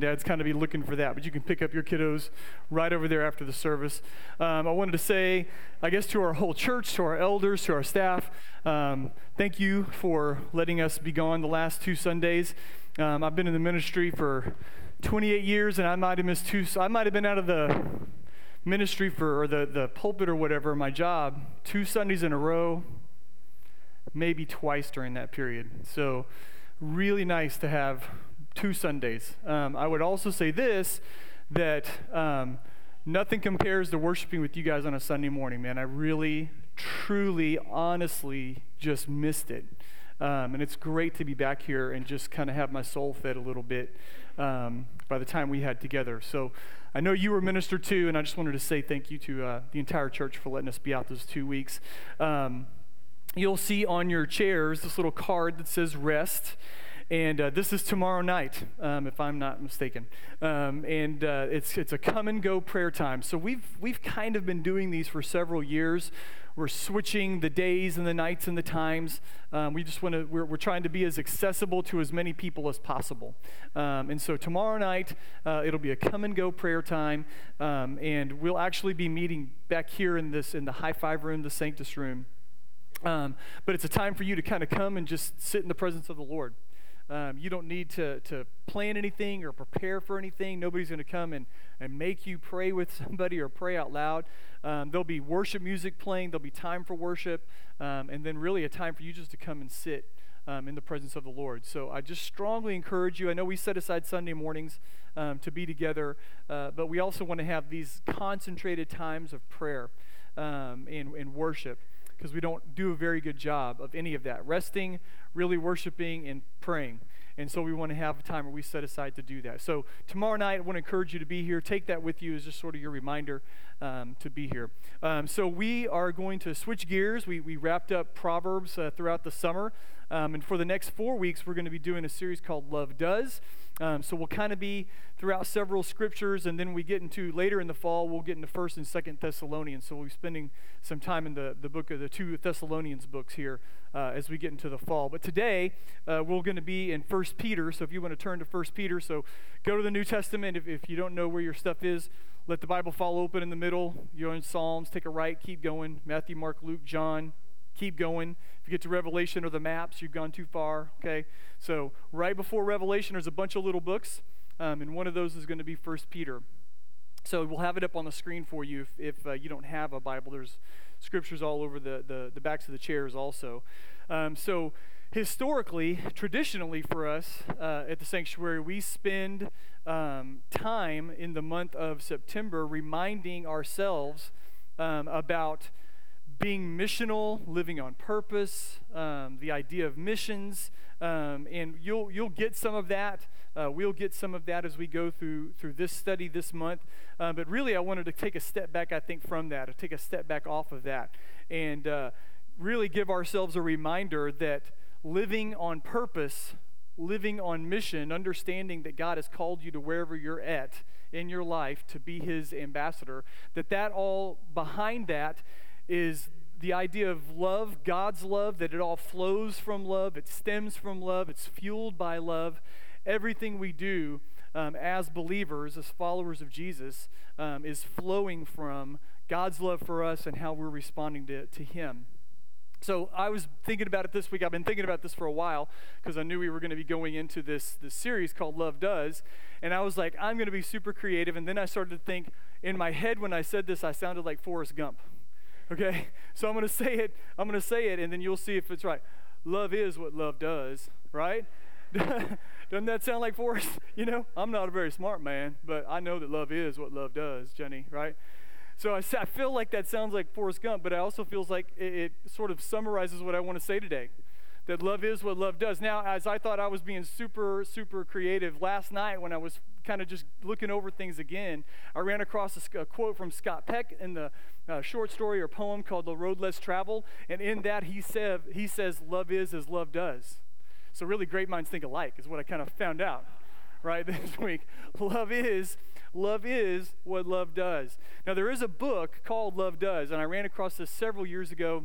Dads kind of be looking for that, but you can pick up your kiddos right over there after the service. Um, I wanted to say, I guess, to our whole church, to our elders, to our staff, um, thank you for letting us be gone the last two Sundays. Um, I've been in the ministry for 28 years, and I might have missed two. I might have been out of the ministry for, or the, the pulpit or whatever, my job, two Sundays in a row, maybe twice during that period. So, really nice to have two Sundays. Um, I would also say this that um, nothing compares to worshiping with you guys on a Sunday morning, man. I really, truly, honestly just missed it. Um, and it's great to be back here and just kind of have my soul fed a little bit um, by the time we had together. So I know you were ministered to, and I just wanted to say thank you to uh, the entire church for letting us be out those two weeks. Um, you'll see on your chairs this little card that says rest. And uh, this is tomorrow night, um, if I'm not mistaken. Um, and uh, it's, it's a come and go prayer time. So we've, we've kind of been doing these for several years. We're switching the days and the nights and the times. Um, we just want to, we're, we're trying to be as accessible to as many people as possible. Um, and so tomorrow night, uh, it'll be a come and go prayer time. Um, and we'll actually be meeting back here in this, in the high five room, the Sanctus room. Um, but it's a time for you to kind of come and just sit in the presence of the Lord. Um, you don't need to, to plan anything or prepare for anything. Nobody's going to come and, and make you pray with somebody or pray out loud. Um, there'll be worship music playing, there'll be time for worship, um, and then really a time for you just to come and sit um, in the presence of the Lord. So I just strongly encourage you. I know we set aside Sunday mornings um, to be together, uh, but we also want to have these concentrated times of prayer um, and, and worship because we don't do a very good job of any of that resting, really worshiping, and praying. And so we want to have a time where we set aside to do that. So tomorrow night, I want to encourage you to be here. Take that with you as just sort of your reminder um, to be here. Um, so we are going to switch gears. We, we wrapped up Proverbs uh, throughout the summer. Um, and for the next four weeks, we're going to be doing a series called Love Does. Um, so we'll kind of be throughout several scriptures, and then we get into later in the fall, we'll get into First and Second Thessalonians. So we'll be spending some time in the, the book of the two Thessalonians books here uh, as we get into the fall. But today uh, we're going to be in First Peter. So if you want to turn to First Peter, so go to the New Testament. If, if you don't know where your stuff is, let the Bible fall open in the middle. You're in Psalms. Take a right. Keep going. Matthew, Mark, Luke, John. Keep going. You get to Revelation or the maps, you've gone too far. Okay. So right before Revelation, there's a bunch of little books, um, and one of those is going to be First Peter. So we'll have it up on the screen for you if, if uh, you don't have a Bible. There's scriptures all over the, the, the backs of the chairs also. Um, so historically, traditionally for us uh, at the sanctuary, we spend um, time in the month of September reminding ourselves um, about being missional, living on purpose, um, the idea of missions, um, and you'll you'll get some of that. Uh, we'll get some of that as we go through through this study this month. Uh, but really, I wanted to take a step back. I think from that, or take a step back off of that, and uh, really give ourselves a reminder that living on purpose, living on mission, understanding that God has called you to wherever you're at in your life to be His ambassador. That that all behind that is the idea of love, God's love, that it all flows from love, it stems from love, it's fueled by love. Everything we do um, as believers, as followers of Jesus, um, is flowing from God's love for us and how we're responding to, to Him. So I was thinking about it this week. I've been thinking about this for a while because I knew we were going to be going into this, this series called Love Does. And I was like, I'm going to be super creative. And then I started to think in my head when I said this, I sounded like Forrest Gump. Okay? So I'm going to say it. I'm going to say it, and then you'll see if it's right. Love is what love does, right? Doesn't that sound like Forrest? You know, I'm not a very smart man, but I know that love is what love does, Jenny, right? So I, I feel like that sounds like Forrest Gump, but it also feels like it, it sort of summarizes what I want to say today that love is what love does. Now, as I thought I was being super, super creative, last night when I was kind of just looking over things again, I ran across a, a quote from Scott Peck in the uh, short story or poem called The Road Less Traveled. And in that, he, said, he says, Love is as love does. So, really, great minds think alike, is what I kind of found out, right, this week. Love is. Love is what love does. Now, there is a book called Love Does, and I ran across this several years ago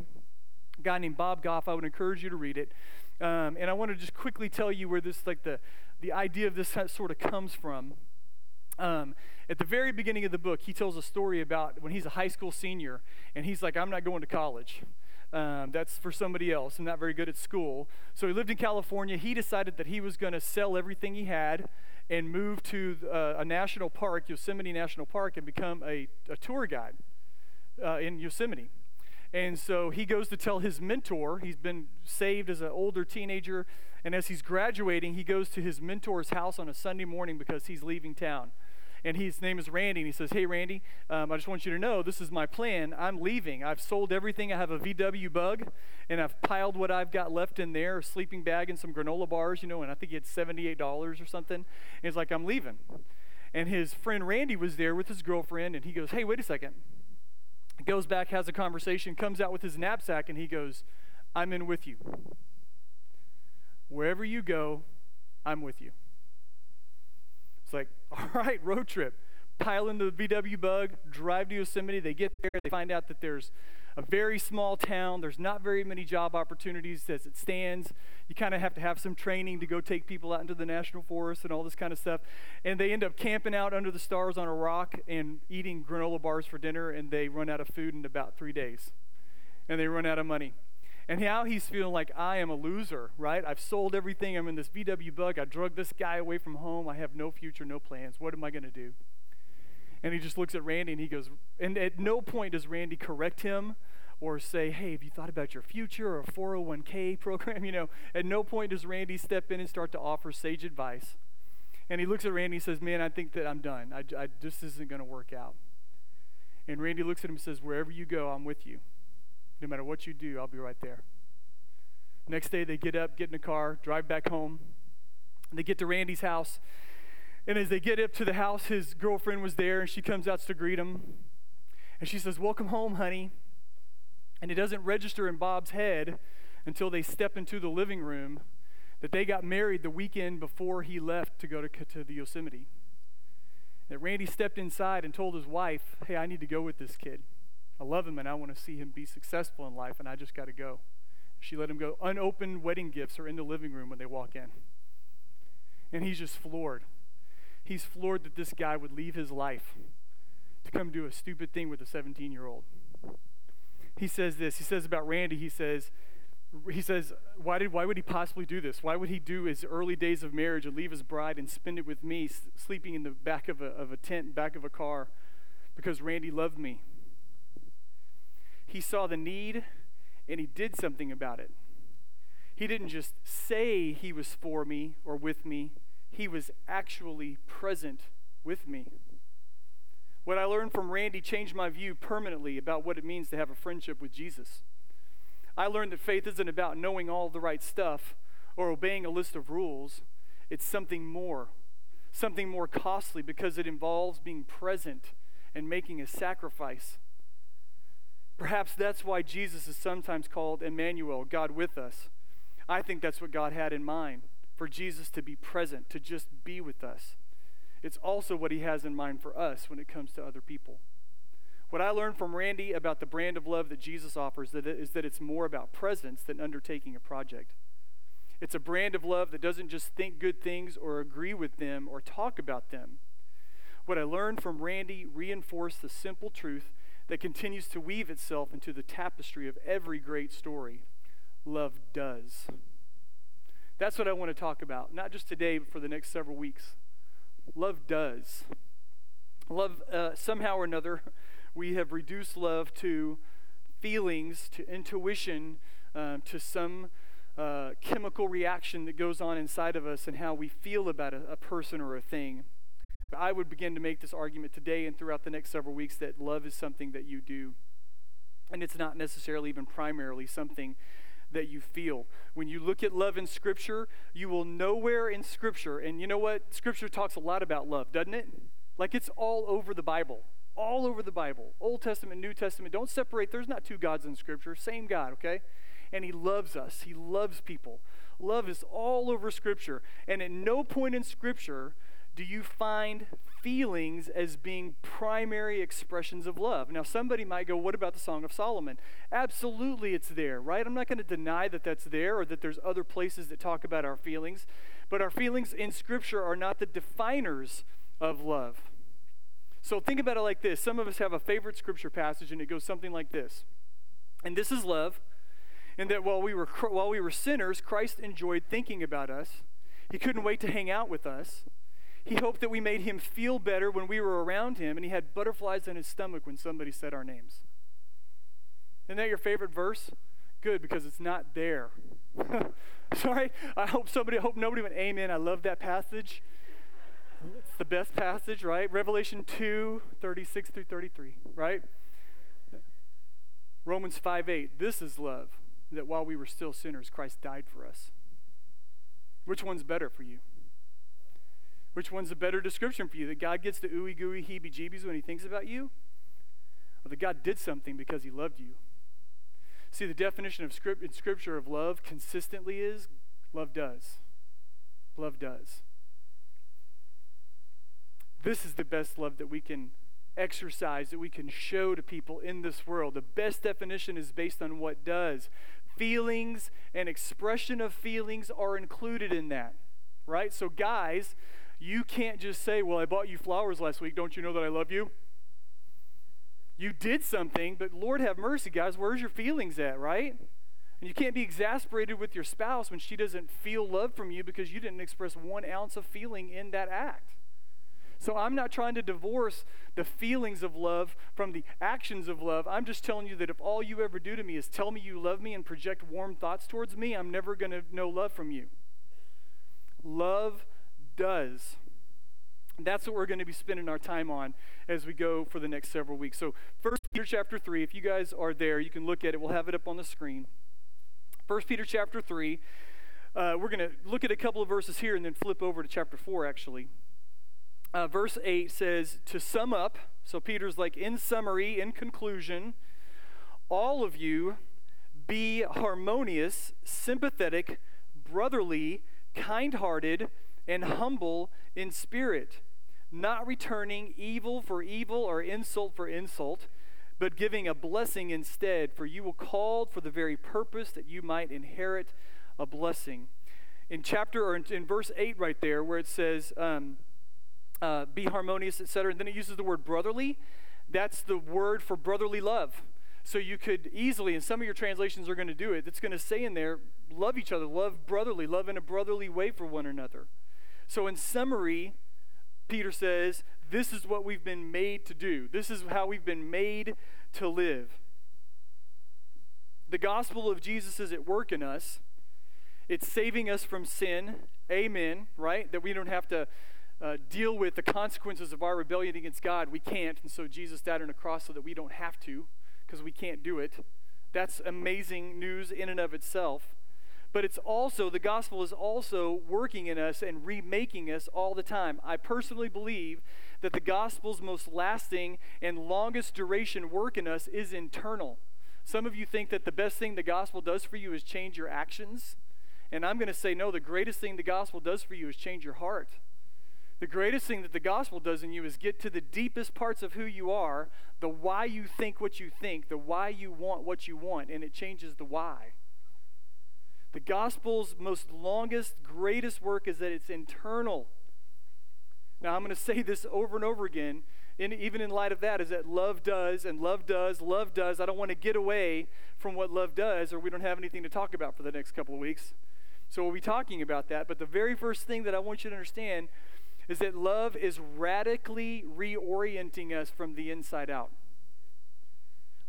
a guy named Bob Goff. I would encourage you to read it. Um, and I want to just quickly tell you where this, like the, the idea of this sort of comes from. Um, at the very beginning of the book, he tells a story about when he's a high school senior, and he's like, I'm not going to college. Um, that's for somebody else. I'm not very good at school. So he lived in California. He decided that he was going to sell everything he had and move to uh, a national park, Yosemite National Park, and become a, a tour guide uh, in Yosemite. And so he goes to tell his mentor, he's been saved as an older teenager, and as he's graduating, he goes to his mentor's house on a Sunday morning because he's leaving town and his name is Randy, and he says, Hey, Randy, um, I just want you to know this is my plan. I'm leaving. I've sold everything. I have a VW bug, and I've piled what I've got left in there a sleeping bag and some granola bars, you know, and I think he had $78 or something. And he's like, I'm leaving. And his friend Randy was there with his girlfriend, and he goes, Hey, wait a second. Goes back, has a conversation, comes out with his knapsack, and he goes, I'm in with you. Wherever you go, I'm with you. It's like, all right, road trip. Pile into the VW bug, drive to Yosemite. They get there, they find out that there's a very small town. There's not very many job opportunities as it stands. You kind of have to have some training to go take people out into the national forest and all this kind of stuff. And they end up camping out under the stars on a rock and eating granola bars for dinner, and they run out of food in about three days. And they run out of money. And now he's feeling like I am a loser, right? I've sold everything. I'm in this VW bug. I drug this guy away from home. I have no future, no plans. What am I going to do? And he just looks at Randy and he goes, and at no point does Randy correct him or say, hey, have you thought about your future or a 401k program? You know, at no point does Randy step in and start to offer sage advice. And he looks at Randy and says, man, I think that I'm done. I, I, this isn't going to work out. And Randy looks at him and says, wherever you go, I'm with you. No matter what you do, I'll be right there. Next day, they get up, get in a car, drive back home. They get to Randy's house. And as they get up to the house, his girlfriend was there, and she comes out to greet him. And she says, Welcome home, honey. And it doesn't register in Bob's head until they step into the living room that they got married the weekend before he left to go to, to the Yosemite. That Randy stepped inside and told his wife, Hey, I need to go with this kid. I love him and I want to see him be successful in life, and I just got to go. She let him go. Unopened wedding gifts are in the living room when they walk in. And he's just floored. He's floored that this guy would leave his life to come do a stupid thing with a 17 year old. He says this. He says about Randy, he says, he says, why, did, why would he possibly do this? Why would he do his early days of marriage and leave his bride and spend it with me, sleeping in the back of a, of a tent, back of a car? Because Randy loved me. He saw the need and he did something about it. He didn't just say he was for me or with me, he was actually present with me. What I learned from Randy changed my view permanently about what it means to have a friendship with Jesus. I learned that faith isn't about knowing all the right stuff or obeying a list of rules, it's something more, something more costly because it involves being present and making a sacrifice. Perhaps that's why Jesus is sometimes called Emmanuel, God with us. I think that's what God had in mind for Jesus to be present, to just be with us. It's also what he has in mind for us when it comes to other people. What I learned from Randy about the brand of love that Jesus offers is that it's more about presence than undertaking a project. It's a brand of love that doesn't just think good things or agree with them or talk about them. What I learned from Randy reinforced the simple truth that continues to weave itself into the tapestry of every great story. Love does. That's what I want to talk about, not just today, but for the next several weeks. Love does. Love, uh, somehow or another, we have reduced love to feelings, to intuition, uh, to some uh, chemical reaction that goes on inside of us and how we feel about a, a person or a thing. But I would begin to make this argument today and throughout the next several weeks that love is something that you do. And it's not necessarily even primarily something that you feel. When you look at love in Scripture, you will nowhere in Scripture, and you know what? Scripture talks a lot about love, doesn't it? Like it's all over the Bible. All over the Bible. Old Testament, New Testament. Don't separate. There's not two gods in Scripture. Same God, okay? And He loves us, He loves people. Love is all over Scripture. And at no point in Scripture do you find feelings as being primary expressions of love? Now, somebody might go, What about the Song of Solomon? Absolutely, it's there, right? I'm not going to deny that that's there or that there's other places that talk about our feelings. but our feelings in Scripture are not the definers of love. So think about it like this some of us have a favorite Scripture passage, and it goes something like this. And this is love, in that while we were, while we were sinners, Christ enjoyed thinking about us. He couldn't wait to hang out with us. He hoped that we made him feel better when we were around him, and he had butterflies in his stomach when somebody said our names. Isn't that your favorite verse? Good, because it's not there. Sorry, I hope somebody, I hope nobody went amen. I love that passage. It's the best passage, right? Revelation 2, 36 through 33, right? Romans 5, 8. This is love, that while we were still sinners, Christ died for us. Which one's better for you? Which one's a better description for you? That God gets the ooey gooey heebie jeebies when he thinks about you? Or that God did something because he loved you? See, the definition of script in Scripture of love consistently is love does. Love does. This is the best love that we can exercise, that we can show to people in this world. The best definition is based on what does. Feelings and expression of feelings are included in that, right? So, guys, you can't just say, Well, I bought you flowers last week. Don't you know that I love you? You did something, but Lord have mercy, guys. Where's your feelings at, right? And you can't be exasperated with your spouse when she doesn't feel love from you because you didn't express one ounce of feeling in that act. So I'm not trying to divorce the feelings of love from the actions of love. I'm just telling you that if all you ever do to me is tell me you love me and project warm thoughts towards me, I'm never going to know love from you. Love does. That's what we're going to be spending our time on as we go for the next several weeks. So, First Peter chapter 3, if you guys are there, you can look at it. We'll have it up on the screen. First Peter chapter 3. Uh, we're going to look at a couple of verses here and then flip over to chapter 4, actually. Uh, verse 8 says, To sum up, so Peter's like, in summary, in conclusion, all of you be harmonious, sympathetic, brotherly, kind hearted, and humble in spirit, not returning evil for evil or insult for insult, but giving a blessing instead, for you were called for the very purpose that you might inherit a blessing. In chapter or in, in verse 8 right there, where it says, um, uh, be harmonious, etc., and then it uses the word brotherly, that's the word for brotherly love. So you could easily, and some of your translations are going to do it, it's going to say in there, love each other, love brotherly, love in a brotherly way for one another. So, in summary, Peter says, This is what we've been made to do. This is how we've been made to live. The gospel of Jesus is at work in us. It's saving us from sin. Amen, right? That we don't have to uh, deal with the consequences of our rebellion against God. We can't. And so Jesus died on a cross so that we don't have to because we can't do it. That's amazing news in and of itself but it's also, the gospel is also working in us and remaking us all the time. I personally believe that the gospel's most lasting and longest duration work in us is internal. Some of you think that the best thing the gospel does for you is change your actions. And I'm going to say, no, the greatest thing the gospel does for you is change your heart. The greatest thing that the gospel does in you is get to the deepest parts of who you are, the why you think what you think, the why you want what you want, and it changes the why. The gospel's most longest, greatest work is that it's internal. Now, I'm going to say this over and over again, and even in light of that, is that love does, and love does, love does. I don't want to get away from what love does, or we don't have anything to talk about for the next couple of weeks. So we'll be talking about that. But the very first thing that I want you to understand is that love is radically reorienting us from the inside out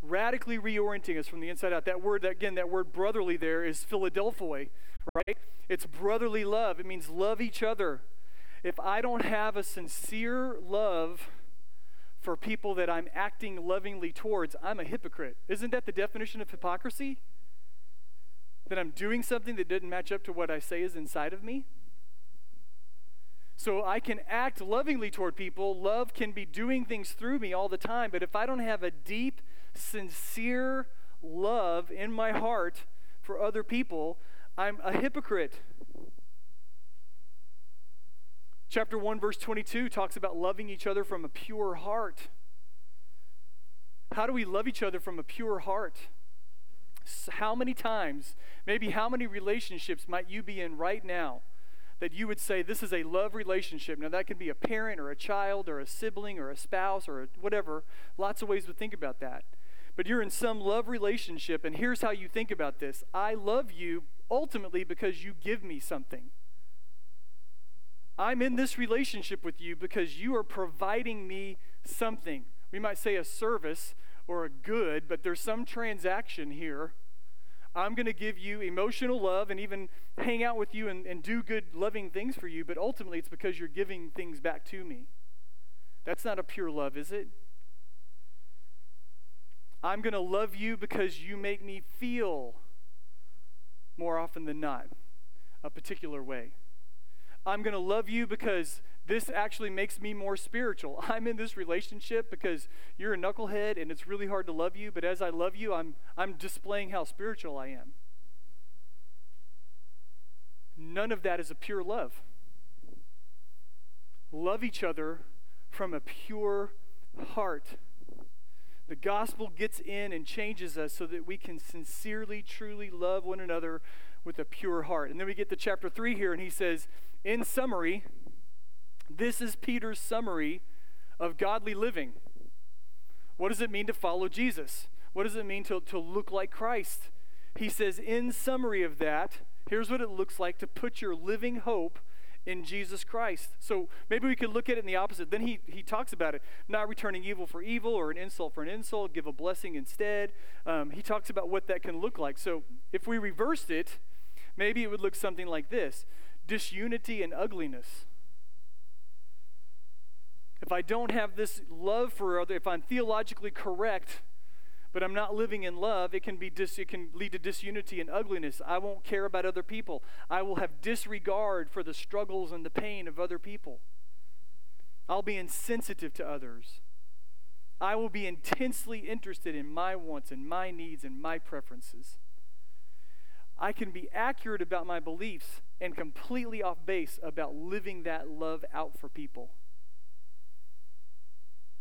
radically reorienting us from the inside out. That word, again, that word brotherly there is Philadelphoi, right? It's brotherly love. It means love each other. If I don't have a sincere love for people that I'm acting lovingly towards, I'm a hypocrite. Isn't that the definition of hypocrisy? That I'm doing something that didn't match up to what I say is inside of me? So I can act lovingly toward people. Love can be doing things through me all the time. But if I don't have a deep, sincere love in my heart for other people, I'm a hypocrite. Chapter 1, verse 22 talks about loving each other from a pure heart. How do we love each other from a pure heart? How many times, maybe how many relationships might you be in right now that you would say this is a love relationship. Now, that can be a parent or a child or a sibling or a spouse or whatever. Lots of ways to think about that. But you're in some love relationship, and here's how you think about this I love you ultimately because you give me something. I'm in this relationship with you because you are providing me something. We might say a service or a good, but there's some transaction here. I'm going to give you emotional love and even hang out with you and, and do good, loving things for you, but ultimately it's because you're giving things back to me. That's not a pure love, is it? I'm going to love you because you make me feel more often than not a particular way. I'm going to love you because this actually makes me more spiritual. I'm in this relationship because you're a knucklehead and it's really hard to love you, but as I love you, I'm, I'm displaying how spiritual I am. None of that is a pure love. Love each other from a pure heart. The gospel gets in and changes us so that we can sincerely, truly love one another with a pure heart. And then we get to chapter 3 here, and he says, in summary, this is Peter's summary of godly living. What does it mean to follow Jesus? What does it mean to, to look like Christ? He says, in summary of that, here's what it looks like to put your living hope in Jesus Christ. So maybe we could look at it in the opposite. Then he, he talks about it not returning evil for evil or an insult for an insult, give a blessing instead. Um, he talks about what that can look like. So if we reversed it, maybe it would look something like this disunity and ugliness. If I don't have this love for other, if I'm theologically correct, but I'm not living in love, it can be dis, it can lead to disunity and ugliness. I won't care about other people. I will have disregard for the struggles and the pain of other people. I'll be insensitive to others. I will be intensely interested in my wants and my needs and my preferences. I can be accurate about my beliefs and completely off base about living that love out for people.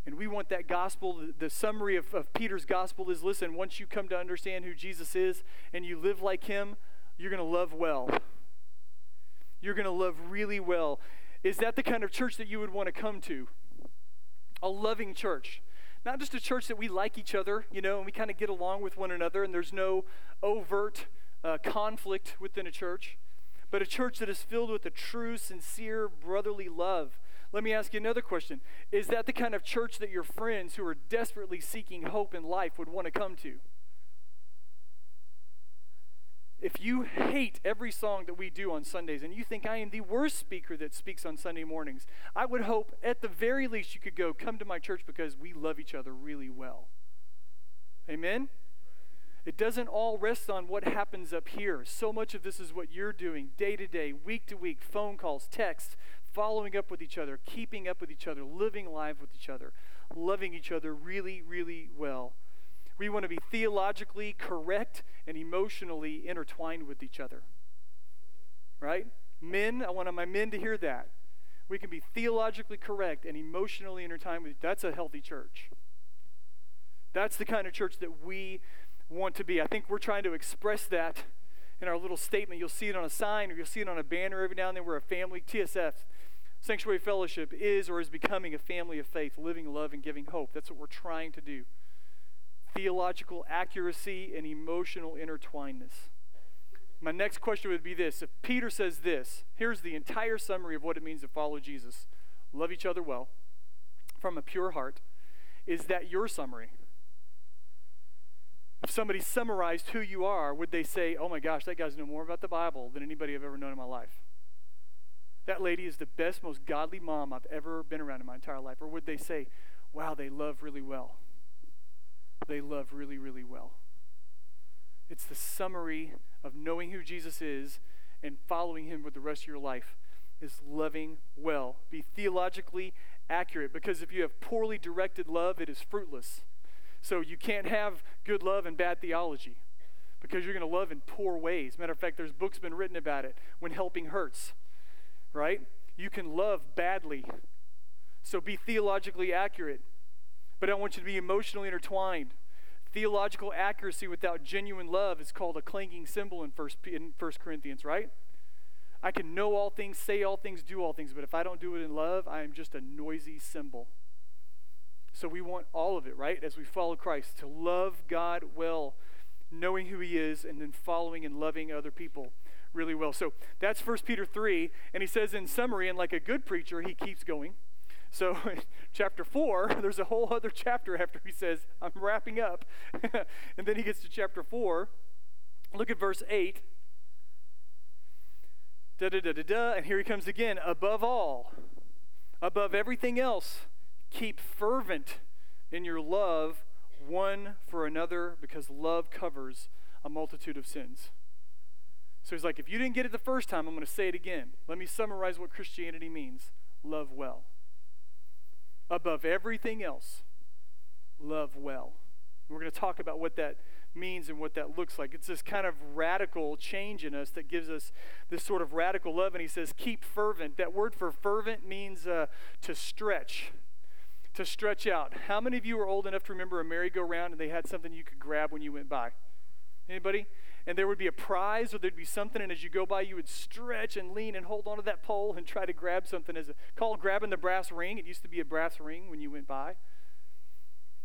And we want that gospel. The, summary of, of Peter's gospel is listen, once you come to understand who Jesus is and you live like him, you're going to love well. You're going to love really well. Is that the kind of church that you would want to come to? A loving church. Not just a church that we like each other, you know, and we kind of get along with one another and there's no overt uh, conflict within a church, but a church that is filled with a true, sincere, brotherly love let me ask you another question. Is that the kind of church that your friends who are desperately seeking hope in life would want to come to? If you hate every song that we do on Sundays and you think I am the worst speaker that speaks on Sunday mornings, I would hope at the very least you could go, come to my church because we love each other really well. Amen? It doesn't all rest on what happens up here. So much of this is what you're doing day to day, week to week, phone calls, texts, following up with each other, keeping up with each other, living life with each other, loving each other really, really well. We want to be theologically correct and emotionally intertwined with each other. Right? Men, I want my men to hear that. We can be theologically correct and emotionally intertwined with that's a healthy church. That's the kind of church that we want to be. I think we're trying to express that in our little statement. You'll see it on a sign or you'll see it on a banner every now and then. We're a family. TSF, Sanctuary Fellowship is or is becoming a family of faith, living love and giving hope. That's what we're trying to do. Theological accuracy and emotional intertwinedness. My next question would be this If Peter says this, here's the entire summary of what it means to follow Jesus love each other well from a pure heart. Is that your summary? If somebody summarized who you are, would they say, oh my gosh, that guy's know more about the Bible than anybody I've ever known in my life? That lady is the best, most godly mom I've ever been around in my entire life? Or would they say, wow, they love really well? They love really, really well. It's the summary of knowing who Jesus is and following him with the rest of your life is loving well. Be theologically accurate because if you have poorly directed love, it is fruitless. So you can't have good love and bad theology because you're going to love in poor ways. Matter of fact, there's books been written about it when helping hurts right? You can love badly. So be theologically accurate. But I want you to be emotionally intertwined. Theological accuracy without genuine love is called a clanging cymbal in First, in First Corinthians, right? I can know all things, say all things, do all things, but if I don't do it in love, I am just a noisy cymbal. So we want all of it, right? As we follow Christ, to love God well, knowing who He is, and then following and loving other people really well. So that's 1 Peter 3. And he says in summary, and like a good preacher, he keeps going. So, chapter 4, there's a whole other chapter after he says, I'm wrapping up. and then he gets to chapter 4. Look at verse 8. Da da da da da. And here he comes again. Above all, above everything else, keep fervent in your love one for another because love covers a multitude of sins. So he's like, if you didn't get it the first time, I'm going to say it again. Let me summarize what Christianity means love well. Above everything else, love well. We're going to talk about what that means and what that looks like. It's this kind of radical change in us that gives us this sort of radical love. And he says, keep fervent. That word for fervent means uh, to stretch, to stretch out. How many of you are old enough to remember a merry-go-round and they had something you could grab when you went by? Anybody? And there would be a prize or there'd be something, and as you go by, you would stretch and lean and hold onto that pole and try to grab something as a called grabbing the brass ring. It used to be a brass ring when you went by.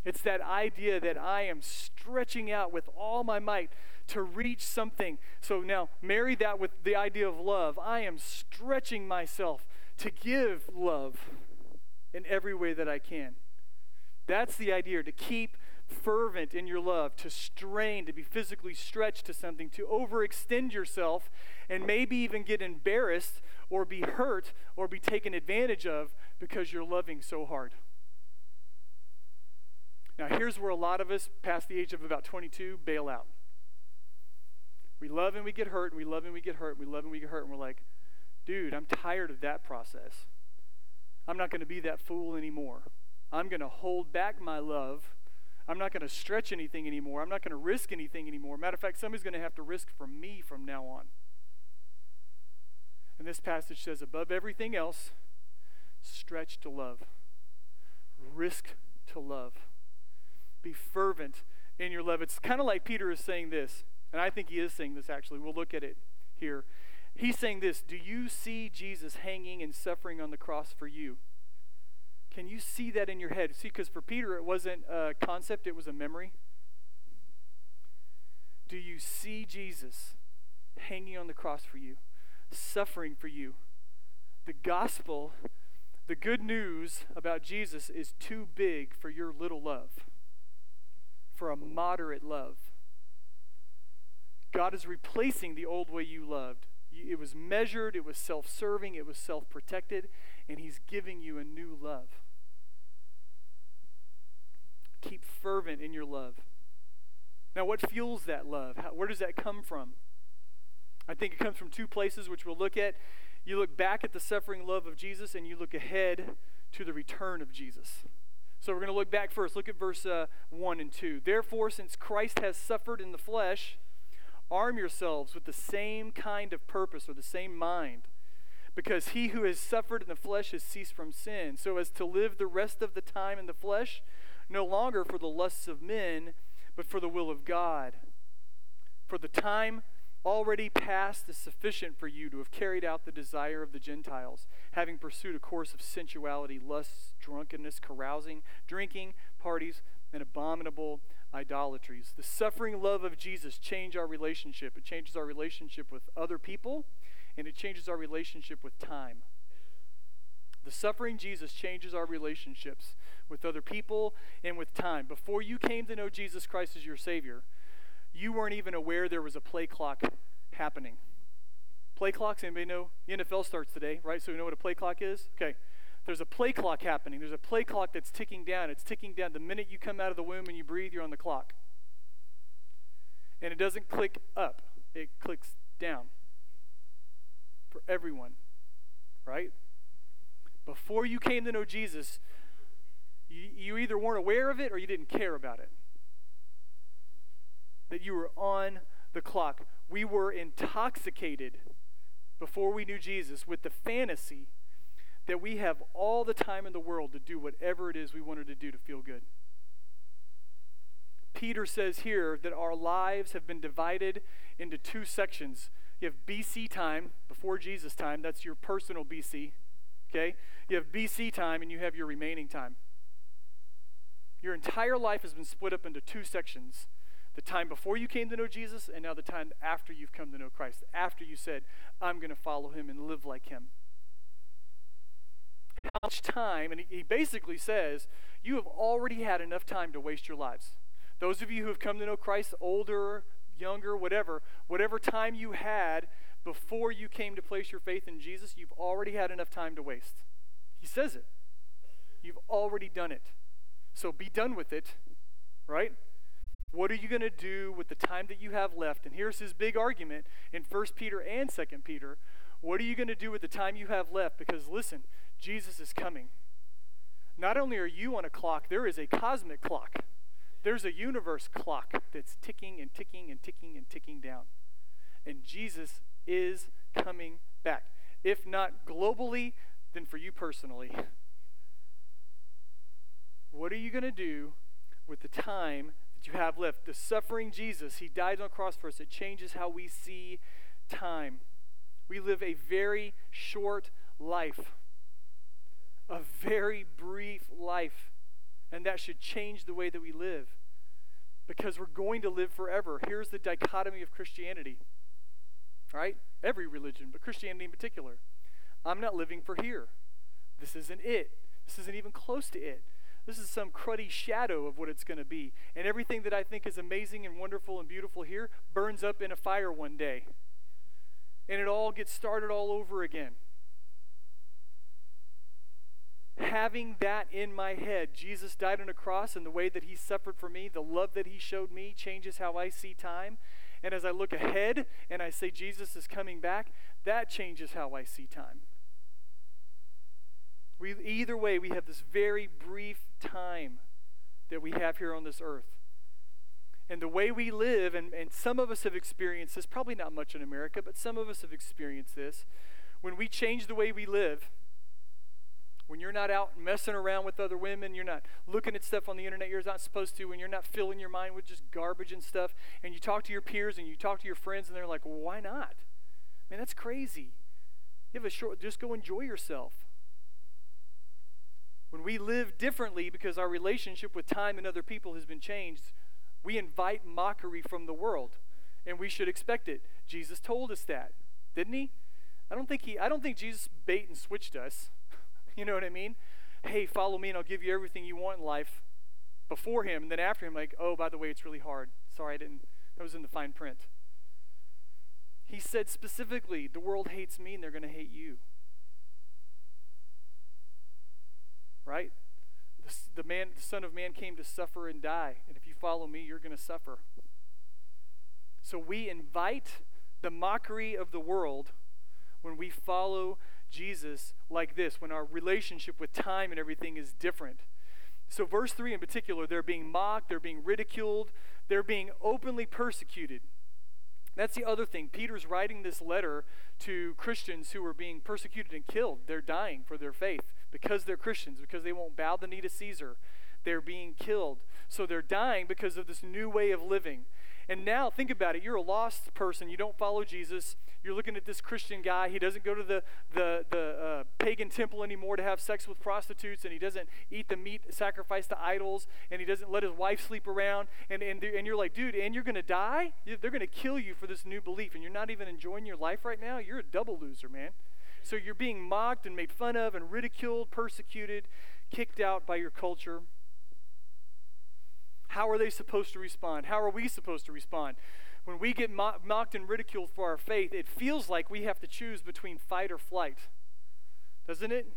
It's that idea that I am stretching out with all my might to reach something. So now marry that with the idea of love. I am stretching myself to give love in every way that I can. That's the idea to keep fervent in your love, to strain, to be physically stretched to something, to overextend yourself, and maybe even get embarrassed or be hurt or be taken advantage of because you're loving so hard. Now, here's where a lot of us, past the age of about 22, bail out. We love and we get hurt, and we love and we get hurt, and we love and we get hurt, and we're like, dude, I'm tired of that process. I'm not going to be that fool anymore. I'm going to hold back my love. I'm not going to stretch anything anymore. I'm not going to risk anything anymore. Matter of fact, somebody's going to have to risk for me from now on. And this passage says, above everything else, stretch to love, risk to love. Be fervent in your love. It's kind of like Peter is saying this, and I think he is saying this actually. We'll look at it here. He's saying this Do you see Jesus hanging and suffering on the cross for you? Can you see that in your head? See, because for Peter, it wasn't a concept, it was a memory. Do you see Jesus hanging on the cross for you, suffering for you? The gospel, the good news about Jesus is too big for your little love for a moderate love. God is replacing the old way you loved. It was measured, it was self serving, it was self protected, and He's giving you a new love. Keep fervent in your love. Now, what fuels that love? How, where does that come from? I think it comes from two places, which we'll look at. You look back at the suffering love of Jesus, and you look ahead to the return of Jesus. So we're going to look back first. Look at verse uh, 1 and 2. Therefore, since Christ has suffered in the flesh, arm yourselves with the same kind of purpose or the same mind. Because he who has suffered in the flesh has ceased from sin, so as to live the rest of the time in the flesh, no longer for the lusts of men, but for the will of God. For the time already past is sufficient for you to have carried out the desire of the Gentiles, having pursued a course of sensuality, lusts, drunkenness, carousing, drinking, parties, and abominable idolatries. The suffering love of Jesus change our relationship. It changes our relationship with other people, and it changes our relationship with time. The suffering Jesus changes our relationships with other people and with time. Before you came to know Jesus Christ as your Savior, you weren't even aware there was a play clock happening. Play clocks, anybody know? The NFL starts today, right? So we know what a play clock is? Okay. There's a play clock happening. There's a play clock that's ticking down. It's ticking down. The minute you come out of the womb and you breathe, you're on the clock. And it doesn't click up, it clicks down for everyone, right? Before you came to know Jesus, you, either weren't aware of it or you didn't care about it that you were on the clock. We were intoxicated before we knew Jesus with the fantasy that we have all the time in the world to do whatever it is we wanted to do to feel good. Peter says here that our lives have been divided into two sections. You have BC time, before Jesus time. That's your personal BC. Okay? You have BC time and you have your remaining time. Your entire life has been split up into two sections the time before you came to know Jesus, and now the time after you've come to know Christ, after you said, I'm going to follow him and live like him. How much time, and he basically says, you have already had enough time to waste your lives. Those of you who have come to know Christ, older, younger, whatever, whatever time you had before you came to place your faith in Jesus, you've already had enough time to waste. He says it. You've already done it. So be done with it, right? What are you going to do with the time that you have left? And here's his big argument in 1 Peter and 2 Peter. What are you going to do with the time you have left? Because listen, Jesus is coming. Not only are you on a clock, there is a cosmic clock. There's a universe clock that's ticking and ticking and ticking and ticking down. And Jesus is coming back. If not globally, then for you personally. What are you going to do with the time that you have left. The suffering Jesus, he died on the cross for us. It changes how we see time. We live a very short life, a very brief life. And that should change the way that we live because we're going to live forever. Here's the dichotomy of Christianity, right? Every religion, but Christianity in particular. I'm not living for here. This isn't it. This isn't even close to it. This is some cruddy shadow of what it's going to be. And everything that I think is amazing and wonderful and beautiful here burns up in a fire one day. And it all gets started all over again. Having that in my head, Jesus died on a cross, and the way that he suffered for me, the love that he showed me, changes how I see time. And as I look ahead and I say Jesus is coming back, that changes how I see time. We, either way, we have this very brief time that we have here on this earth. And the way we live, and, and some of us have experienced this, probably not much in America, but some of us have experienced this. When we change the way we live, when you're not out messing around with other women, you're not looking at stuff on the internet you're not supposed to, when you're not filling your mind with just garbage and stuff, and you talk to your peers and you talk to your friends, and they're like, well, why not? Man, that's crazy. You have a short, just go enjoy yourself. When we live differently because our relationship with time and other people has been changed, we invite mockery from the world, and we should expect it. Jesus told us that, didn't he? I don't think he I don't think Jesus bait and switched us. you know what I mean? Hey, follow me and I'll give you everything you want in life before him, and then after him, like, oh, by the way, it's really hard. Sorry, I didn't that was in the fine print. He said specifically, the world hates me and they're gonna hate you. Right? The, the, man, the Son of Man came to suffer and die. And if you follow me, you're going to suffer. So we invite the mockery of the world when we follow Jesus like this, when our relationship with time and everything is different. So, verse 3 in particular, they're being mocked, they're being ridiculed, they're being openly persecuted. That's the other thing. Peter's writing this letter to Christians who are being persecuted and killed. They're dying for their faith because they're Christians, because they won't bow the knee to Caesar. They're being killed. So they're dying because of this new way of living. And now, think about it. You're a lost person. You don't follow Jesus. You're looking at this Christian guy. He doesn't go to the, the, the uh, pagan temple anymore to have sex with prostitutes, and he doesn't eat the meat sacrificed to idols, and he doesn't let his wife sleep around. And, and, and you're like, dude, and you're going to die? They're going to kill you for this new belief, and you're not even enjoying your life right now? You're a double loser, man. So you're being mocked and made fun of and ridiculed, persecuted, kicked out by your culture. How are they supposed to respond? How are we supposed to respond? When we get mo- mocked and ridiculed for our faith, it feels like we have to choose between fight or flight. Doesn't it?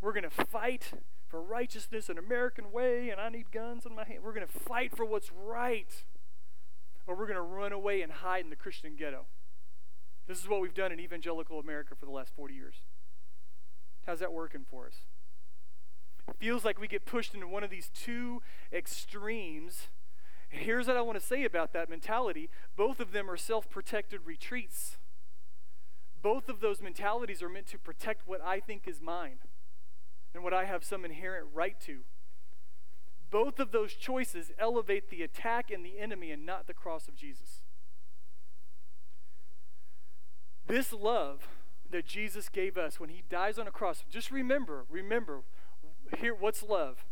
We're going to fight for righteousness an American way, and I need guns in my hand. We're going to fight for what's right, or we're going to run away and hide in the Christian ghetto. This is what we've done in evangelical America for the last 40 years. How's that working for us? It feels like we get pushed into one of these two extremes. Here's what I want to say about that mentality both of them are self protected retreats. Both of those mentalities are meant to protect what I think is mine and what I have some inherent right to. Both of those choices elevate the attack and the enemy and not the cross of Jesus. This love that Jesus gave us when he dies on a cross, just remember, remember, here, what's love?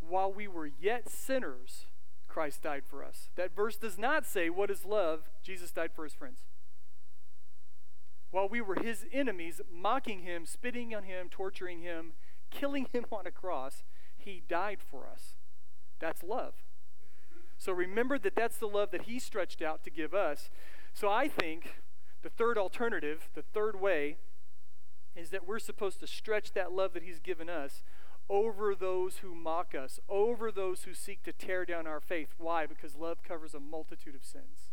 While we were yet sinners, Christ died for us. That verse does not say, What is love? Jesus died for his friends. While we were his enemies, mocking him, spitting on him, torturing him, killing him on a cross, he died for us. That's love. So remember that that's the love that he stretched out to give us. So I think the third alternative, the third way, is that we're supposed to stretch that love that he's given us over those who mock us, over those who seek to tear down our faith. Why? Because love covers a multitude of sins.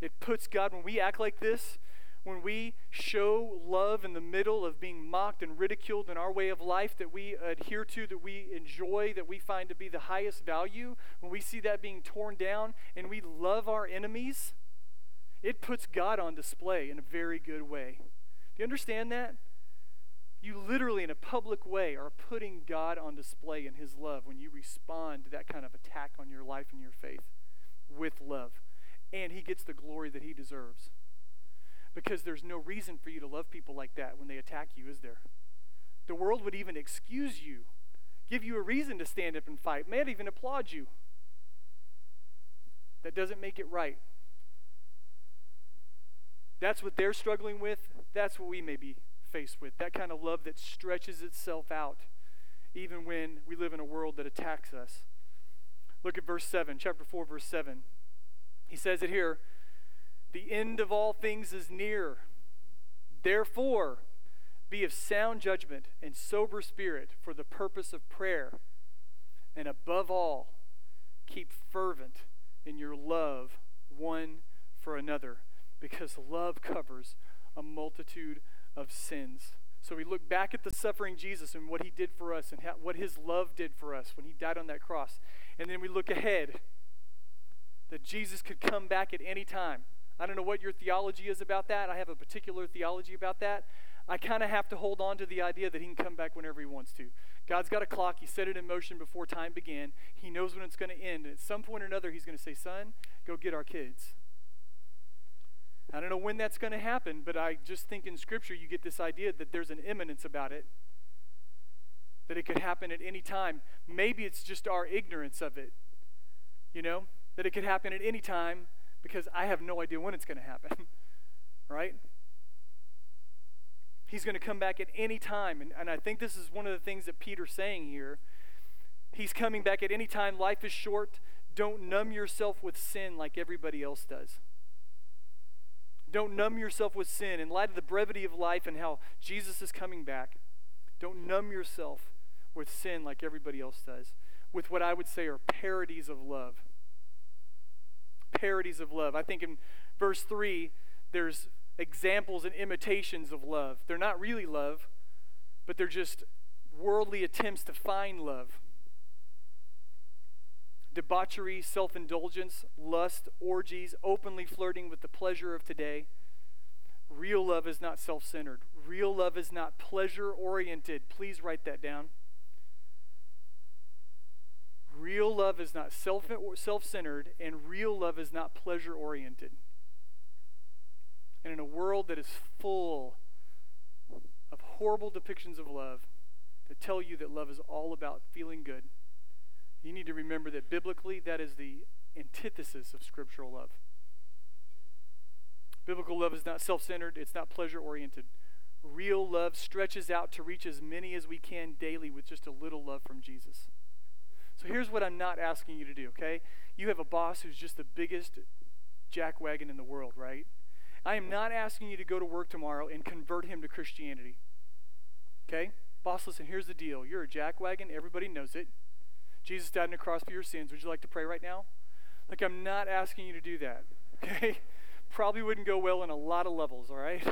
It puts God, when we act like this, when we show love in the middle of being mocked and ridiculed in our way of life that we adhere to, that we enjoy, that we find to be the highest value, when we see that being torn down and we love our enemies, it puts God on display in a very good way. Do you understand that? You literally, in a public way, are putting God on display in His love when you respond to that kind of attack on your life and your faith with love. And He gets the glory that He deserves. Because there's no reason for you to love people like that when they attack you, is there? The world would even excuse you, give you a reason to stand up and fight, may even applaud you. That doesn't make it right. That's what they're struggling with. That's what we may be faced with. That kind of love that stretches itself out, even when we live in a world that attacks us. Look at verse 7, chapter 4, verse 7. He says it here The end of all things is near. Therefore, be of sound judgment and sober spirit for the purpose of prayer. And above all, keep fervent in your love one for another because love covers a multitude of sins. So we look back at the suffering Jesus and what he did for us and what his love did for us when he died on that cross. And then we look ahead that Jesus could come back at any time. I don't know what your theology is about that. I have a particular theology about that. I kind of have to hold on to the idea that he can come back whenever he wants to. God's got a clock. He set it in motion before time began. He knows when it's going to end. And at some point or another, he's going to say, Son, go get our kids. I don't know when that's going to happen, but I just think in Scripture you get this idea that there's an imminence about it, that it could happen at any time. Maybe it's just our ignorance of it, you know, that it could happen at any time because I have no idea when it's going to happen, right? He's going to come back at any time. And, and I think this is one of the things that Peter's saying here. He's coming back at any time. Life is short. Don't numb yourself with sin like everybody else does. Don't numb yourself with sin. In light of the brevity of life and how Jesus is coming back, don't numb yourself with sin like everybody else does, with what I would say are parodies of love. Parodies of love. I think in verse 3, there's examples and imitations of love. They're not really love, but they're just worldly attempts to find love debauchery, self indulgence, lust, orgies, openly flirting with the pleasure of today. Real love is not self centered. Real love is not pleasure oriented. Please write that down. Real love is not self centered, and real love is not pleasure oriented. And in a world that is full of horrible depictions of love that tell you that love is all about feeling good, you need to remember that biblically, that is the antithesis of scriptural love. Biblical love is not self centered, it's not pleasure oriented. Real love stretches out to reach as many as we can daily with just a little love from Jesus. So here's what I'm not asking you to do, okay? You have a boss who's just the biggest jackwagon in the world, right? I am not asking you to go to work tomorrow and convert him to Christianity. Okay? Boss, listen, here's the deal. You're a jackwagon, everybody knows it. Jesus died on the cross for your sins. Would you like to pray right now? Like, I'm not asking you to do that, okay? Probably wouldn't go well in a lot of levels, all right?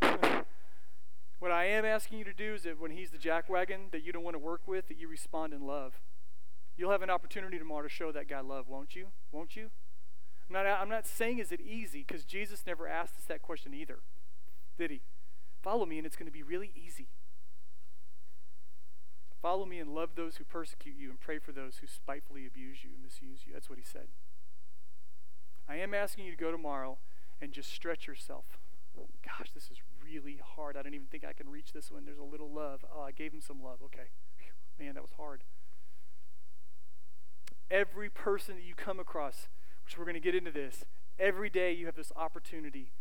what I am asking you to do is that when he's the jackwagon that you don't want to work with, that you respond in love. You'll have an opportunity tomorrow to show that guy love, won't you? Won't you? I'm not, I'm not saying is it easy because Jesus never asked us that question either, did he? Follow me and it's going to be really easy. Follow me and love those who persecute you and pray for those who spitefully abuse you and misuse you. That's what he said. I am asking you to go tomorrow and just stretch yourself. Gosh, this is really hard. I don't even think I can reach this one. There's a little love. Oh, I gave him some love. Okay. Man, that was hard. Every person that you come across, which we're going to get into this, every day you have this opportunity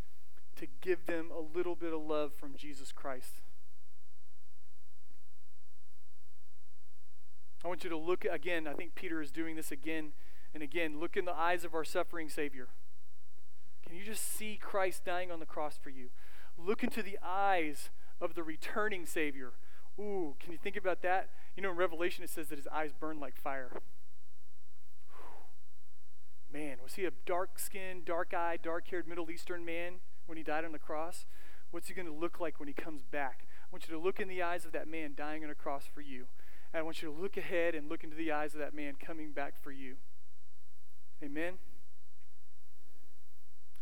to give them a little bit of love from Jesus Christ. I want you to look again. I think Peter is doing this again and again. Look in the eyes of our suffering Savior. Can you just see Christ dying on the cross for you? Look into the eyes of the returning Savior. Ooh, can you think about that? You know, in Revelation it says that his eyes burn like fire. Man, was he a dark skinned, dark eyed, dark haired Middle Eastern man when he died on the cross? What's he going to look like when he comes back? I want you to look in the eyes of that man dying on a cross for you. I want you to look ahead and look into the eyes of that man coming back for you. Amen?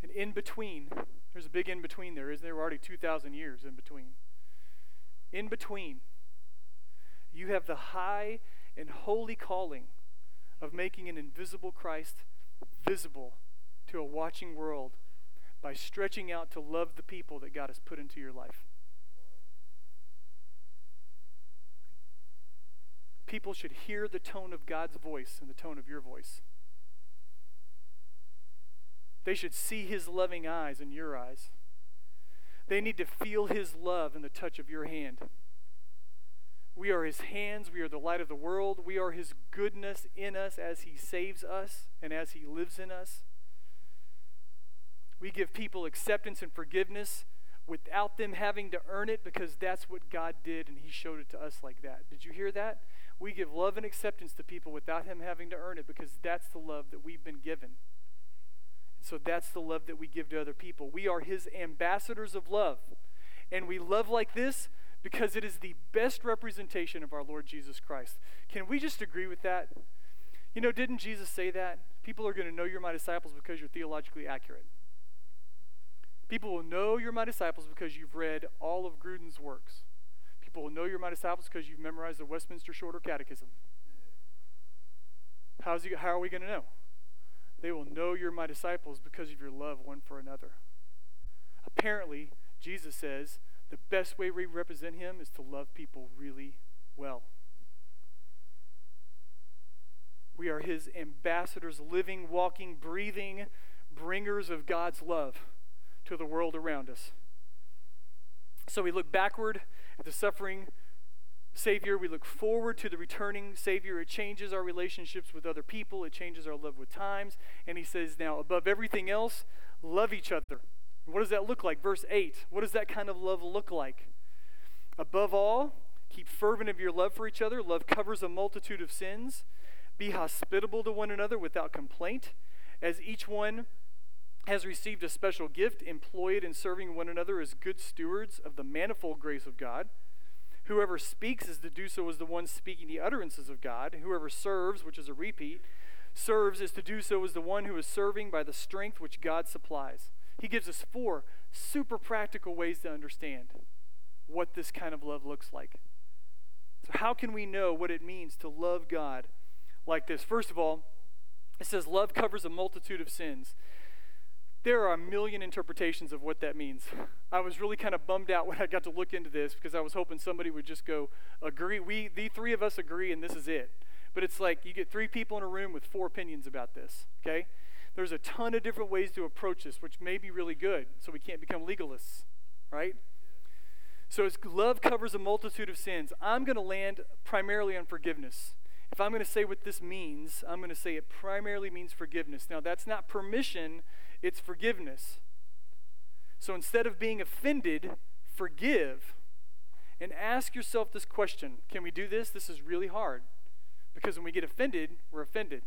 And in between, there's a big in between there, isn't there? We're already 2,000 years in between. In between, you have the high and holy calling of making an invisible Christ visible to a watching world by stretching out to love the people that God has put into your life. People should hear the tone of God's voice and the tone of your voice. They should see his loving eyes in your eyes. They need to feel his love in the touch of your hand. We are his hands. We are the light of the world. We are his goodness in us as he saves us and as he lives in us. We give people acceptance and forgiveness without them having to earn it because that's what God did and he showed it to us like that. Did you hear that? We give love and acceptance to people without him having to earn it because that's the love that we've been given. So that's the love that we give to other people. We are his ambassadors of love. And we love like this because it is the best representation of our Lord Jesus Christ. Can we just agree with that? You know, didn't Jesus say that? People are going to know you're my disciples because you're theologically accurate. People will know you're my disciples because you've read all of Grudem's works. People will know you're my disciples because you've memorized the Westminster Shorter Catechism. How's he, how are we going to know? They will know you're my disciples because of your love one for another. Apparently, Jesus says the best way we represent him is to love people really well. We are his ambassadors, living, walking, breathing bringers of God's love to the world around us. So we look backward the suffering Savior. We look forward to the returning Savior. It changes our relationships with other people, it changes our love with times. And he says, now, above everything else, love each other. What does that look like? Verse 8. What does that kind of love look like? Above all, keep fervent of your love for each other. Love covers a multitude of sins. Be hospitable to one another without complaint. As each one has received a special gift, employ it in serving one another as good stewards of the manifold grace of God. Whoever speaks is to do so as the one speaking the utterances of God. Whoever serves, which is a repeat, serves is to do so as the one who is serving by the strength which God supplies. He gives us four super practical ways to understand what this kind of love looks like. So, how can we know what it means to love God like this? First of all, it says love covers a multitude of sins. There are a million interpretations of what that means. I was really kind of bummed out when I got to look into this because I was hoping somebody would just go, agree. We, the three of us agree, and this is it. But it's like you get three people in a room with four opinions about this, okay? There's a ton of different ways to approach this, which may be really good, so we can't become legalists, right? So as love covers a multitude of sins, I'm going to land primarily on forgiveness. If I'm going to say what this means, I'm going to say it primarily means forgiveness. Now, that's not permission it's forgiveness. So instead of being offended, forgive and ask yourself this question Can we do this? This is really hard. Because when we get offended, we're offended.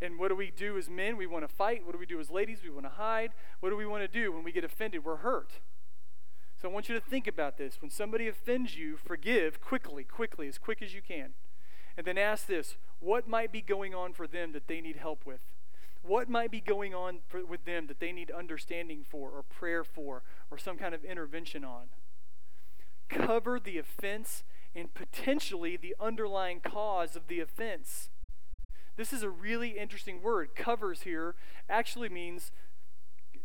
And what do we do as men? We want to fight. What do we do as ladies? We want to hide. What do we want to do when we get offended? We're hurt. So I want you to think about this. When somebody offends you, forgive quickly, quickly, as quick as you can. And then ask this what might be going on for them that they need help with? What might be going on for, with them that they need understanding for or prayer for or some kind of intervention on. Cover the offense and potentially the underlying cause of the offense. This is a really interesting word. Covers here actually means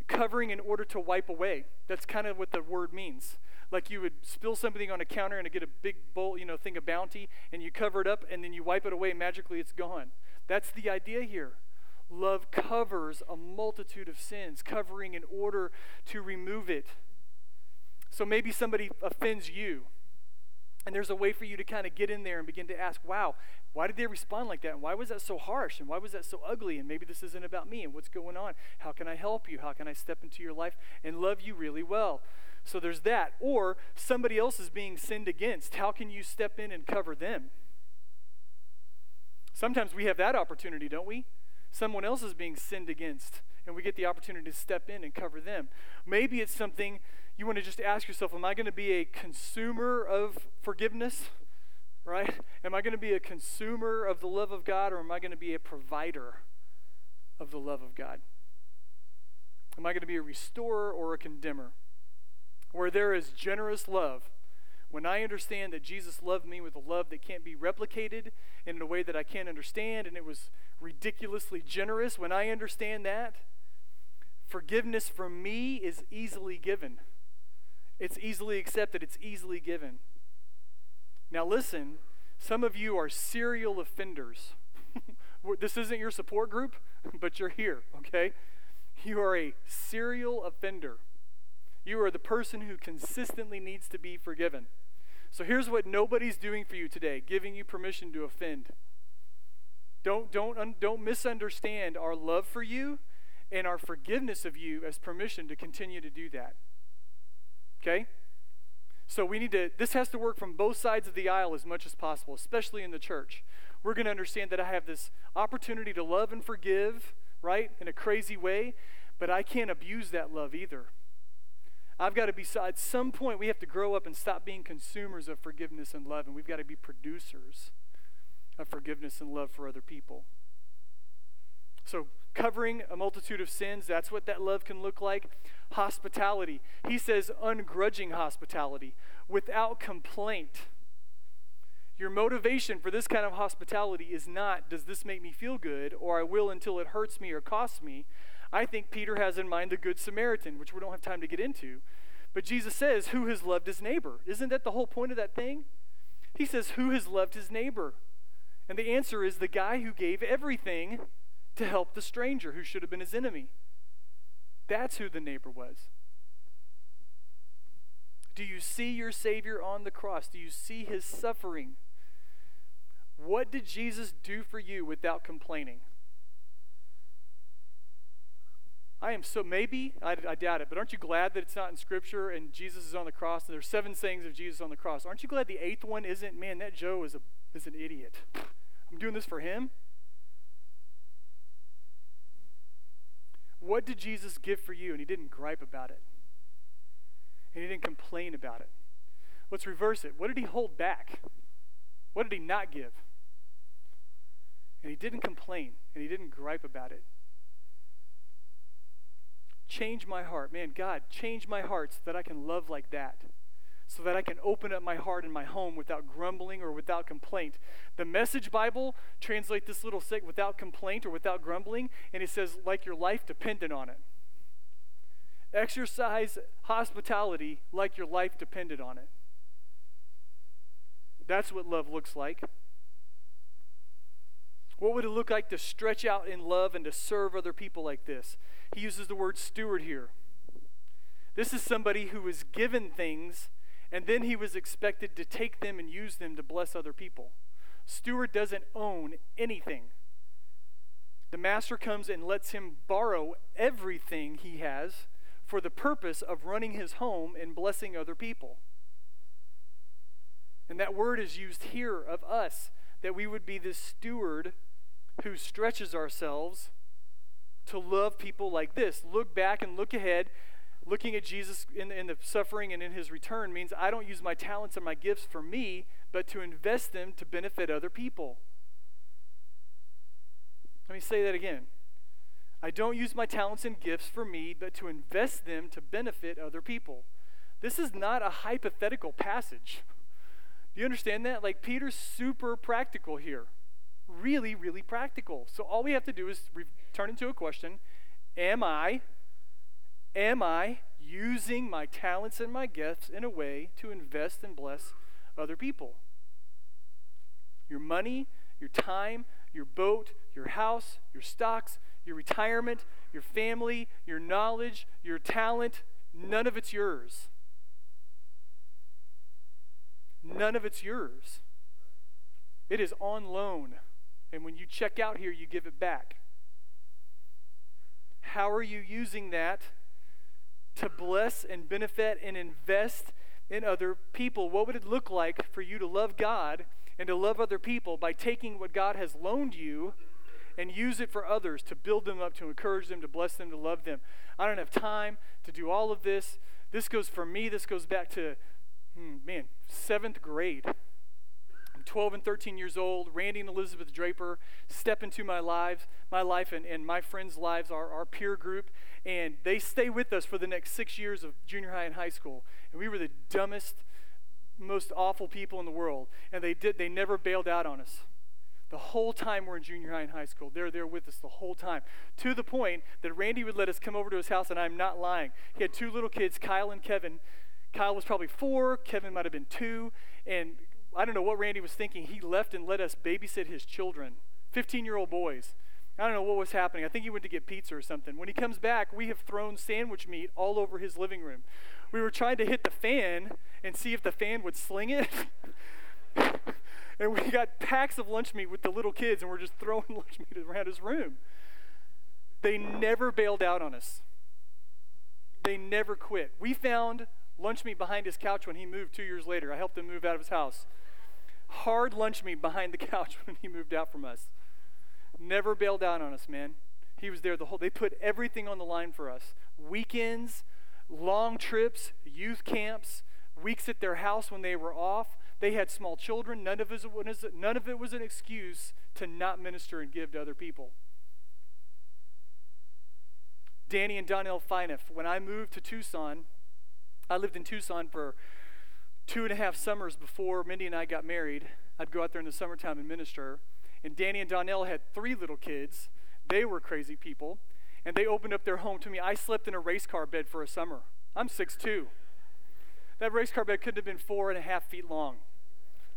covering in order to wipe away. That's kind of what the word means. Like you would spill something on a counter and get a big bowl, you know, thing of bounty, and you cover it up, and then you wipe it away, magically it's gone. That's the idea here. Love covers a multitude of sins, covering in order to remove it. So maybe somebody offends you. And there's a way for you to kind of get in there and begin to ask, wow, why did they respond like that? And why was that so harsh? And why was that so ugly? And maybe this isn't about me. And what's going on? How can I help you? How can I step into your life and love you really well? So there's that. Or somebody else is being sinned against. How can you step in and cover them? Sometimes we have that opportunity, don't we? Someone else is being sinned against, and we get the opportunity to step in and cover them. Maybe it's something you want to just ask yourself Am I going to be a consumer of forgiveness? Right? Am I going to be a consumer of the love of God, or am I going to be a provider of the love of God? Am I going to be a restorer or a condemner? Where there is generous love, when I understand that Jesus loved me with a love that can't be replicated in a way that I can't understand, and it was ridiculously generous, when I understand that, forgiveness from me is easily given. It's easily accepted, it's easily given. Now, listen, some of you are serial offenders. this isn't your support group, but you're here, okay? You are a serial offender. You are the person who consistently needs to be forgiven. So here's what nobody's doing for you today giving you permission to offend. Don't, don't, don't misunderstand our love for you and our forgiveness of you as permission to continue to do that. Okay? So we need to, this has to work from both sides of the aisle as much as possible, especially in the church. We're going to understand that I have this opportunity to love and forgive, right, in a crazy way, but I can't abuse that love either. I've got to be, at some point, we have to grow up and stop being consumers of forgiveness and love, and we've got to be producers of forgiveness and love for other people. So, covering a multitude of sins, that's what that love can look like. Hospitality. He says ungrudging hospitality, without complaint. Your motivation for this kind of hospitality is not, does this make me feel good, or I will until it hurts me or costs me. I think Peter has in mind the Good Samaritan, which we don't have time to get into. But Jesus says, Who has loved his neighbor? Isn't that the whole point of that thing? He says, Who has loved his neighbor? And the answer is the guy who gave everything to help the stranger who should have been his enemy. That's who the neighbor was. Do you see your Savior on the cross? Do you see his suffering? What did Jesus do for you without complaining? I am so, maybe, I, I, doubt it, but aren't you glad that it's not in Scripture and Jesus is on the cross and there's seven sayings of Jesus on the cross? Aren't you glad the eighth one isn't, man, that Joe is, a, is an idiot. I'm doing this for him? What did Jesus give for you? And he didn't gripe about it, and he didn't complain about it. Let's reverse it. What did he hold back? What did he not give? And he didn't complain, and he didn't gripe about it. Change my heart. Man, God, change my heart so that I can love like that. So that I can open up my heart and my home without grumbling or without complaint. The Message Bible translate this little stick without complaint or without grumbling, and it says, like your life depended on it. Exercise hospitality like your life depended on it. That's what love looks like. What would it look like to stretch out in love and to serve other people like this? He uses the word steward here. This is somebody who was given things and then he was expected to take them and use them to bless other people. Steward doesn't own anything. The master comes and lets him borrow everything he has for the purpose of running his home and blessing other people. And that word is used here of us, that we would be this steward who stretches ourselves to love people like this. Look back and look ahead. Looking at Jesus in, in the suffering and in his return means I don't use my talents and my gifts for me, but to invest them to benefit other people. Let me say that again. I don't use my talents and gifts for me, but to invest them to benefit other people. This is not a hypothetical passage. Do you understand that? Like, Peter's super practical here really, really practical. So all we have to do is re- turn into a question Am I Am I using my talents and my gifts in a way to invest and bless other people? Your money, your time, your boat, your house, your stocks, your retirement, your family, your knowledge, your talent, none of it's yours. None of it's yours. It is on loan. And when you check out here, you give it back. How are you using that to bless and benefit and invest in other people? What would it look like for you to love God and to love other people by taking what God has loaned you and use it for others to build them up, to encourage them, to bless them, to love them? I don't have time to do all of this. This goes for me, this goes back to, hmm, man, seventh grade. 12 and 13 years old, Randy and Elizabeth Draper step into my lives, my life and, and my friends' lives, our, our peer group, and they stay with us for the next six years of junior high and high school. And we were the dumbest, most awful people in the world. And they did they never bailed out on us. The whole time we're in junior high and high school, they're there with us the whole time. To the point that Randy would let us come over to his house, and I'm not lying. He had two little kids, Kyle and Kevin. Kyle was probably four, Kevin might have been two, and I don't know what Randy was thinking. He left and let us babysit his children, 15 year old boys. I don't know what was happening. I think he went to get pizza or something. When he comes back, we have thrown sandwich meat all over his living room. We were trying to hit the fan and see if the fan would sling it. and we got packs of lunch meat with the little kids, and we're just throwing lunch meat around his room. They never bailed out on us. They never quit. We found lunch meat behind his couch when he moved two years later. I helped him move out of his house hard lunch meat behind the couch when he moved out from us. Never bailed out on us, man. He was there the whole they put everything on the line for us. Weekends, long trips, youth camps, weeks at their house when they were off. They had small children. None of it was, none of it was an excuse to not minister and give to other people. Danny and Donnell Fineff, when I moved to Tucson, I lived in Tucson for two and a half summers before Mindy and I got married, I'd go out there in the summertime and minister. And Danny and Donnell had three little kids. They were crazy people. And they opened up their home to me. I slept in a race car bed for a summer. I'm 6'2. That race car bed couldn't have been four and a half feet long.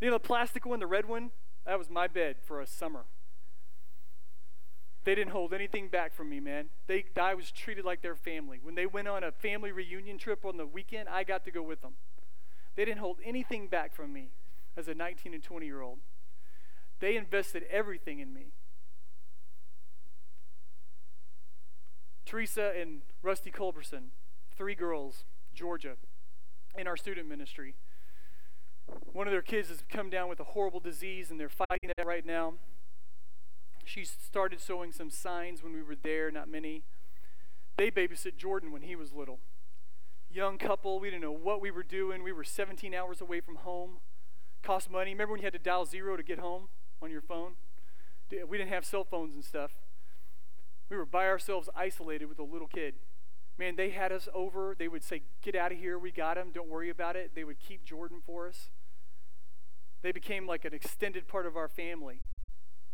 You know, the plastic one, the red one, that was my bed for a summer. They didn't hold anything back from me, man. They, I was treated like their family. When they went on a family reunion trip on the weekend, I got to go with them. They didn't hold anything back from me as a 19 and 20 year old. They invested everything in me. Teresa and Rusty Culberson, three girls, Georgia, in our student ministry. One of their kids has come down with a horrible disease and they're fighting it right now. She started sewing some signs when we were there, not many. They babysit Jordan when he was little young couple. We didn't know what we were doing. We were 17 hours away from home. Cost money. Remember when you had to dial zero to get home on your phone? We didn't have cell phones and stuff. We were by ourselves, isolated with a little kid. Man, they had us over. They would say, Get out of here. We got him. Don't worry about it. They would keep Jordan for us. They became like an extended part of our family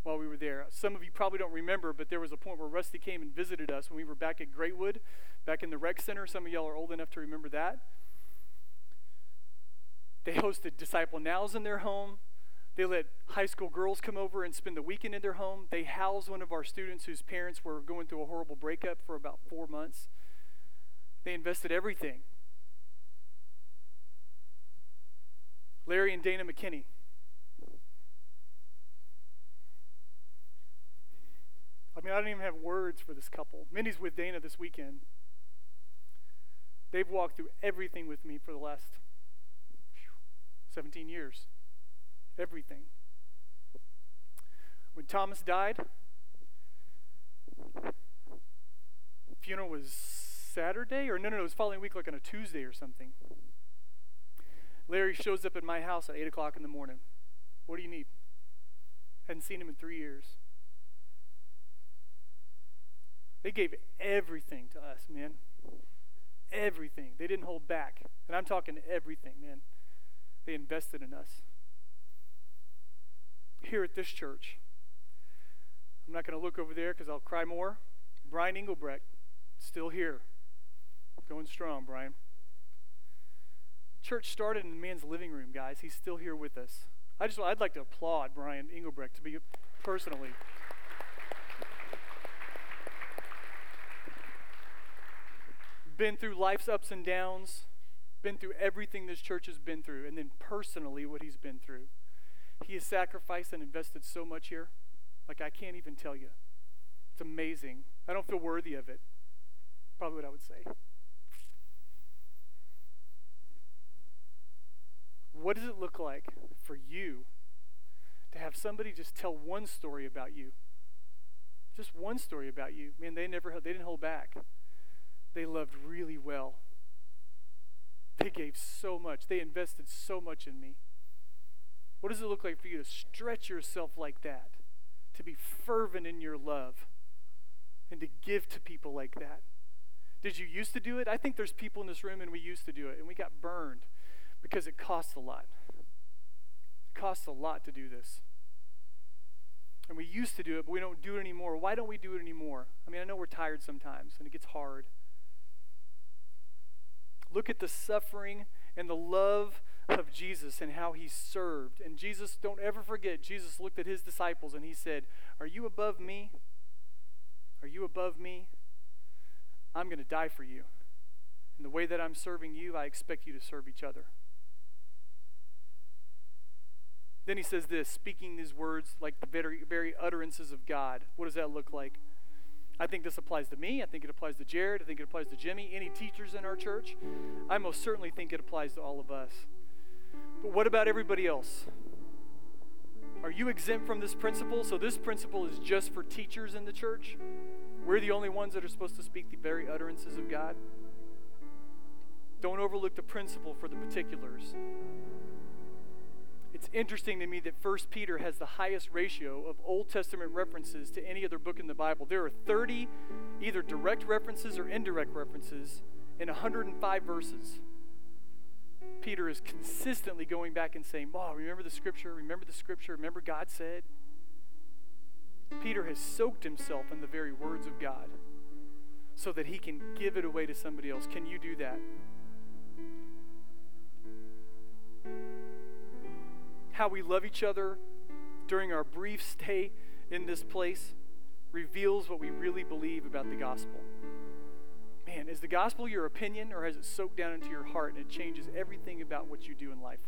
while we were there. Some of you probably don't remember, but there was a point where Rusty came and visited us when we were back at Greatwood, back in the rec center. Some of y'all are old enough to remember that. They hosted Disciple Nows in their home. They let high school girls come over and spend the weekend in their home. They housed one of our students whose parents were going through a horrible breakup for about four months. They invested everything. Larry and Dana McKinney, I mean, I don't even have words for this couple. Mindy's with Dana this weekend. They've walked through everything with me for the last 17 years. Everything. When Thomas died, funeral was Saturday, or no, no, no, it was following week, like on a Tuesday or something. Larry shows up at my house at 8 o'clock in the morning. What do you need? Hadn't seen him in three years. They gave everything to us, man. Everything. They didn't hold back. And I'm talking everything, man. They invested in us. Here at this church, I'm not going to look over there because I'll cry more. Brian Engelbrecht, still here. Going strong, Brian. Church started in the man's living room, guys. He's still here with us. I just I'd like to applaud Brian Engelbrecht to be personally. Been through life's ups and downs, been through everything this church has been through, and then personally what he's been through. He has sacrificed and invested so much here. Like, I can't even tell you. It's amazing. I don't feel worthy of it. Probably what I would say. What does it look like for you to have somebody just tell one story about you? Just one story about you. Man, they never they didn't hold back. They loved really well. They gave so much. They invested so much in me. What does it look like for you to stretch yourself like that? To be fervent in your love and to give to people like that? Did you used to do it? I think there's people in this room and we used to do it and we got burned because it costs a lot. It costs a lot to do this. And we used to do it, but we don't do it anymore. Why don't we do it anymore? I mean, I know we're tired sometimes and it gets hard. Look at the suffering and the love of Jesus and how he served. And Jesus, don't ever forget, Jesus looked at his disciples and he said, Are you above me? Are you above me? I'm going to die for you. And the way that I'm serving you, I expect you to serve each other. Then he says this, speaking these words like the very, very utterances of God. What does that look like? I think this applies to me. I think it applies to Jared. I think it applies to Jimmy. Any teachers in our church? I most certainly think it applies to all of us. But what about everybody else? Are you exempt from this principle? So, this principle is just for teachers in the church? We're the only ones that are supposed to speak the very utterances of God? Don't overlook the principle for the particulars. It's interesting to me that 1 Peter has the highest ratio of Old Testament references to any other book in the Bible. There are 30 either direct references or indirect references in 105 verses. Peter is consistently going back and saying, Oh, remember the scripture, remember the scripture, remember God said. Peter has soaked himself in the very words of God so that he can give it away to somebody else. Can you do that? How we love each other during our brief stay in this place reveals what we really believe about the gospel. Man, is the gospel your opinion or has it soaked down into your heart and it changes everything about what you do in life?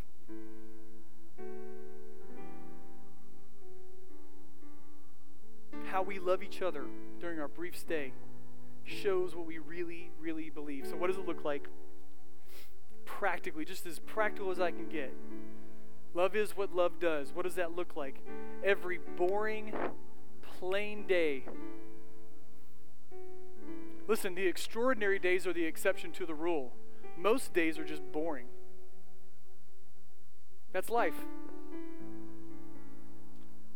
How we love each other during our brief stay shows what we really, really believe. So, what does it look like practically, just as practical as I can get? Love is what love does. What does that look like? Every boring, plain day Listen, the extraordinary days are the exception to the rule. Most days are just boring. That's life.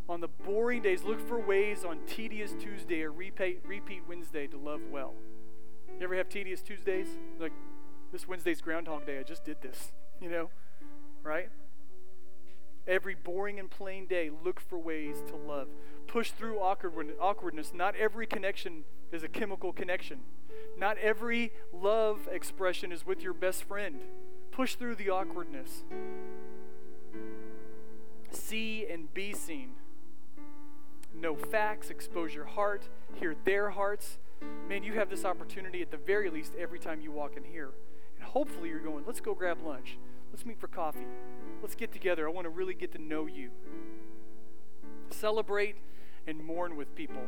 On the boring days, look for ways on tedious Tuesday or repeat, repeat Wednesday to love well. You ever have tedious Tuesdays? Like, this Wednesday's Groundhog Day. I just did this, you know, right? Every boring and plain day, look for ways to love. Push through awkwardness. Not every connection is a chemical connection. Not every love expression is with your best friend. Push through the awkwardness. See and be seen. Know facts, expose your heart, hear their hearts. Man, you have this opportunity at the very least every time you walk in here. And hopefully you're going, let's go grab lunch. Let's meet for coffee. Let's get together. I want to really get to know you. Celebrate and mourn with people.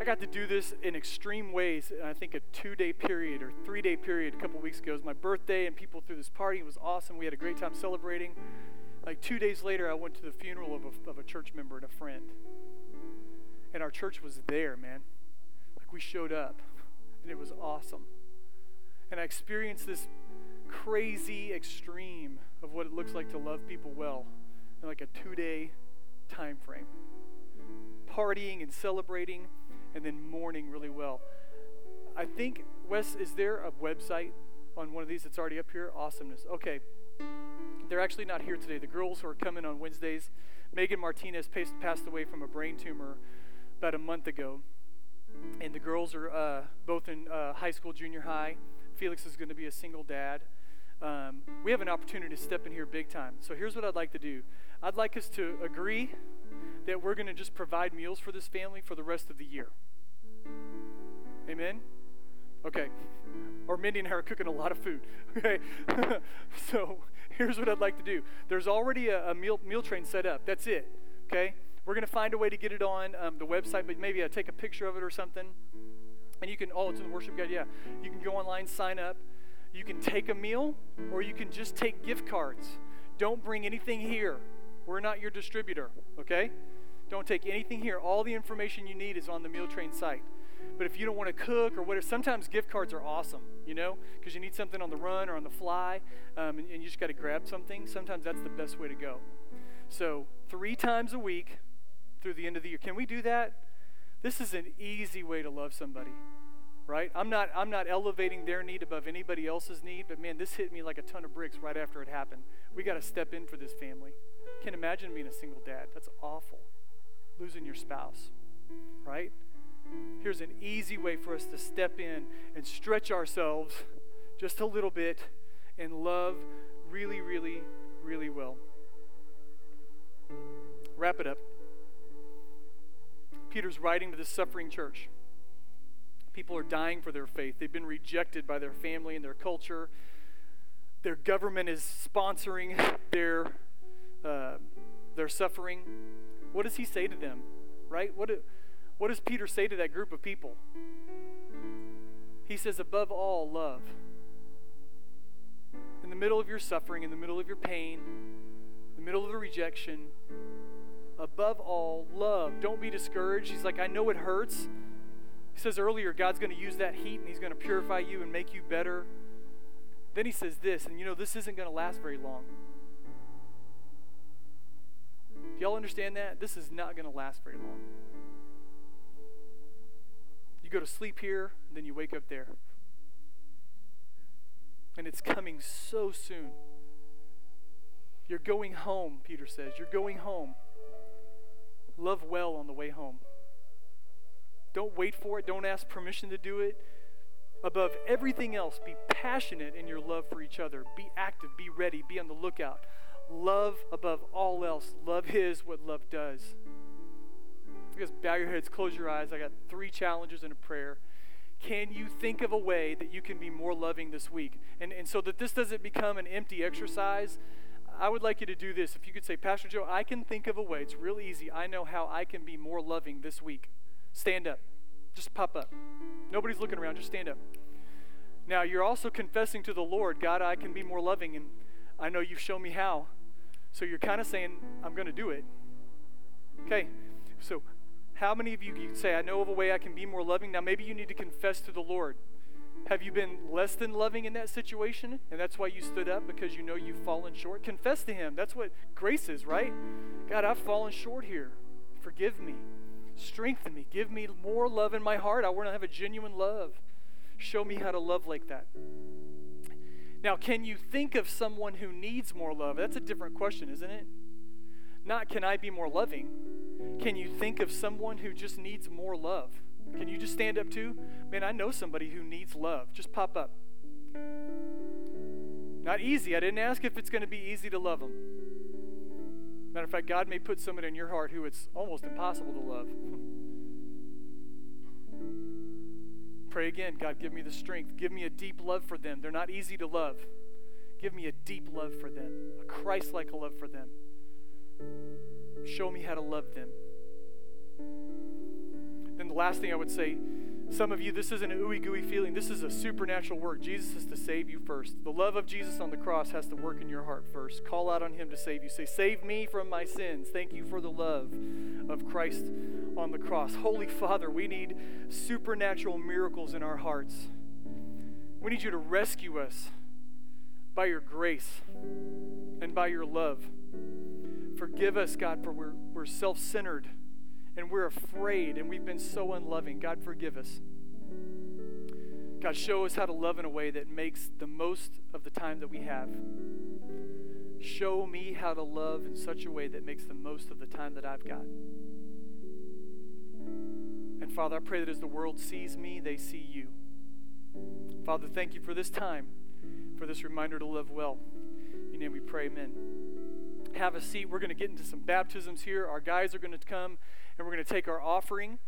I got to do this in extreme ways. I think a two day period or three day period a couple weeks ago. It was my birthday, and people threw this party. It was awesome. We had a great time celebrating. Like two days later, I went to the funeral of a, of a church member and a friend. And our church was there, man. Like we showed up, and it was awesome. And I experienced this crazy extreme of what it looks like to love people well in like a two day time frame. Partying and celebrating and then mourning really well. I think, Wes, is there a website on one of these that's already up here? Awesomeness. Okay. They're actually not here today. The girls who are coming on Wednesdays, Megan Martinez passed away from a brain tumor about a month ago. And the girls are uh, both in uh, high school, junior high. Felix is going to be a single dad. Um, we have an opportunity to step in here big time. So here's what I'd like to do I'd like us to agree that we're going to just provide meals for this family for the rest of the year. Amen? Okay. Or Mindy and I are cooking a lot of food. Okay. so here's what I'd like to do. There's already a, a, meal meal train set up. That's it. Okay. We're gonna find a way to get it on um, the website, but maybe I take a picture of it or something. And you can. Oh, it's in the worship guide. Yeah. You can go online, sign up. You can take a meal, or you can just take gift cards. Don't bring anything here. We're not your distributor. Okay. Don't take anything here. All the information you need is on the meal train site. But if you don't want to cook or whatever, sometimes gift cards are awesome, you know, because you need something on the run or on the fly, um, and, and you just got to grab something. Sometimes that's the best way to go. So, three times a week through the end of the year. Can we do that? This is an easy way to love somebody, right? I'm not, I'm not elevating their need above anybody else's need, but man, this hit me like a ton of bricks right after it happened. We got to step in for this family. Can't imagine being a single dad. That's awful. Losing your spouse, right? Here's an easy way for us to step in and stretch ourselves just a little bit and love really, really, really well. Wrap it up. Peter's writing to the suffering church. People are dying for their faith. They've been rejected by their family and their culture. Their government is sponsoring their, uh, their suffering. What does he say to them? Right? What do, what does Peter say to that group of people? He says, above all, love. In the middle of your suffering, in the middle of your pain, in the middle of the rejection, above all, love. Don't be discouraged. He's like, I know it hurts. He says earlier, God's going to use that heat and He's going to purify you and make you better. Then He says this, and you know, this isn't going to last very long. Do y'all understand that? This is not going to last very long. You go to sleep here, then you wake up there. And it's coming so soon. You're going home, Peter says. You're going home. Love well on the way home. Don't wait for it. Don't ask permission to do it. Above everything else, be passionate in your love for each other. Be active, be ready, be on the lookout. Love above all else. Love is what love does. Just bow your heads, close your eyes. I got three challenges and a prayer. Can you think of a way that you can be more loving this week? And, and so that this doesn't become an empty exercise, I would like you to do this. If you could say, Pastor Joe, I can think of a way. It's real easy. I know how I can be more loving this week. Stand up. Just pop up. Nobody's looking around. Just stand up. Now, you're also confessing to the Lord, God, I can be more loving, and I know you've shown me how. So you're kind of saying, I'm going to do it. Okay, so how many of you can say, I know of a way I can be more loving? Now, maybe you need to confess to the Lord. Have you been less than loving in that situation? And that's why you stood up because you know you've fallen short? Confess to Him. That's what grace is, right? God, I've fallen short here. Forgive me. Strengthen me. Give me more love in my heart. I want to have a genuine love. Show me how to love like that. Now, can you think of someone who needs more love? That's a different question, isn't it? Not can I be more loving? Can you think of someone who just needs more love? Can you just stand up too? Man, I know somebody who needs love. Just pop up. Not easy. I didn't ask if it's going to be easy to love them. Matter of fact, God may put someone in your heart who it's almost impossible to love. Pray again God, give me the strength. Give me a deep love for them. They're not easy to love. Give me a deep love for them, a Christ like love for them. Show me how to love them. Then the last thing I would say some of you, this isn't an ooey gooey feeling. This is a supernatural work. Jesus is to save you first. The love of Jesus on the cross has to work in your heart first. Call out on Him to save you. Say, Save me from my sins. Thank you for the love of Christ on the cross. Holy Father, we need supernatural miracles in our hearts. We need you to rescue us by your grace and by your love. Forgive us, God, for we're, we're self centered and we're afraid and we've been so unloving. God, forgive us. God, show us how to love in a way that makes the most of the time that we have. Show me how to love in such a way that makes the most of the time that I've got. And Father, I pray that as the world sees me, they see you. Father, thank you for this time, for this reminder to live well. In your name we pray, amen. Have a seat. We're going to get into some baptisms here. Our guys are going to come and we're going to take our offering.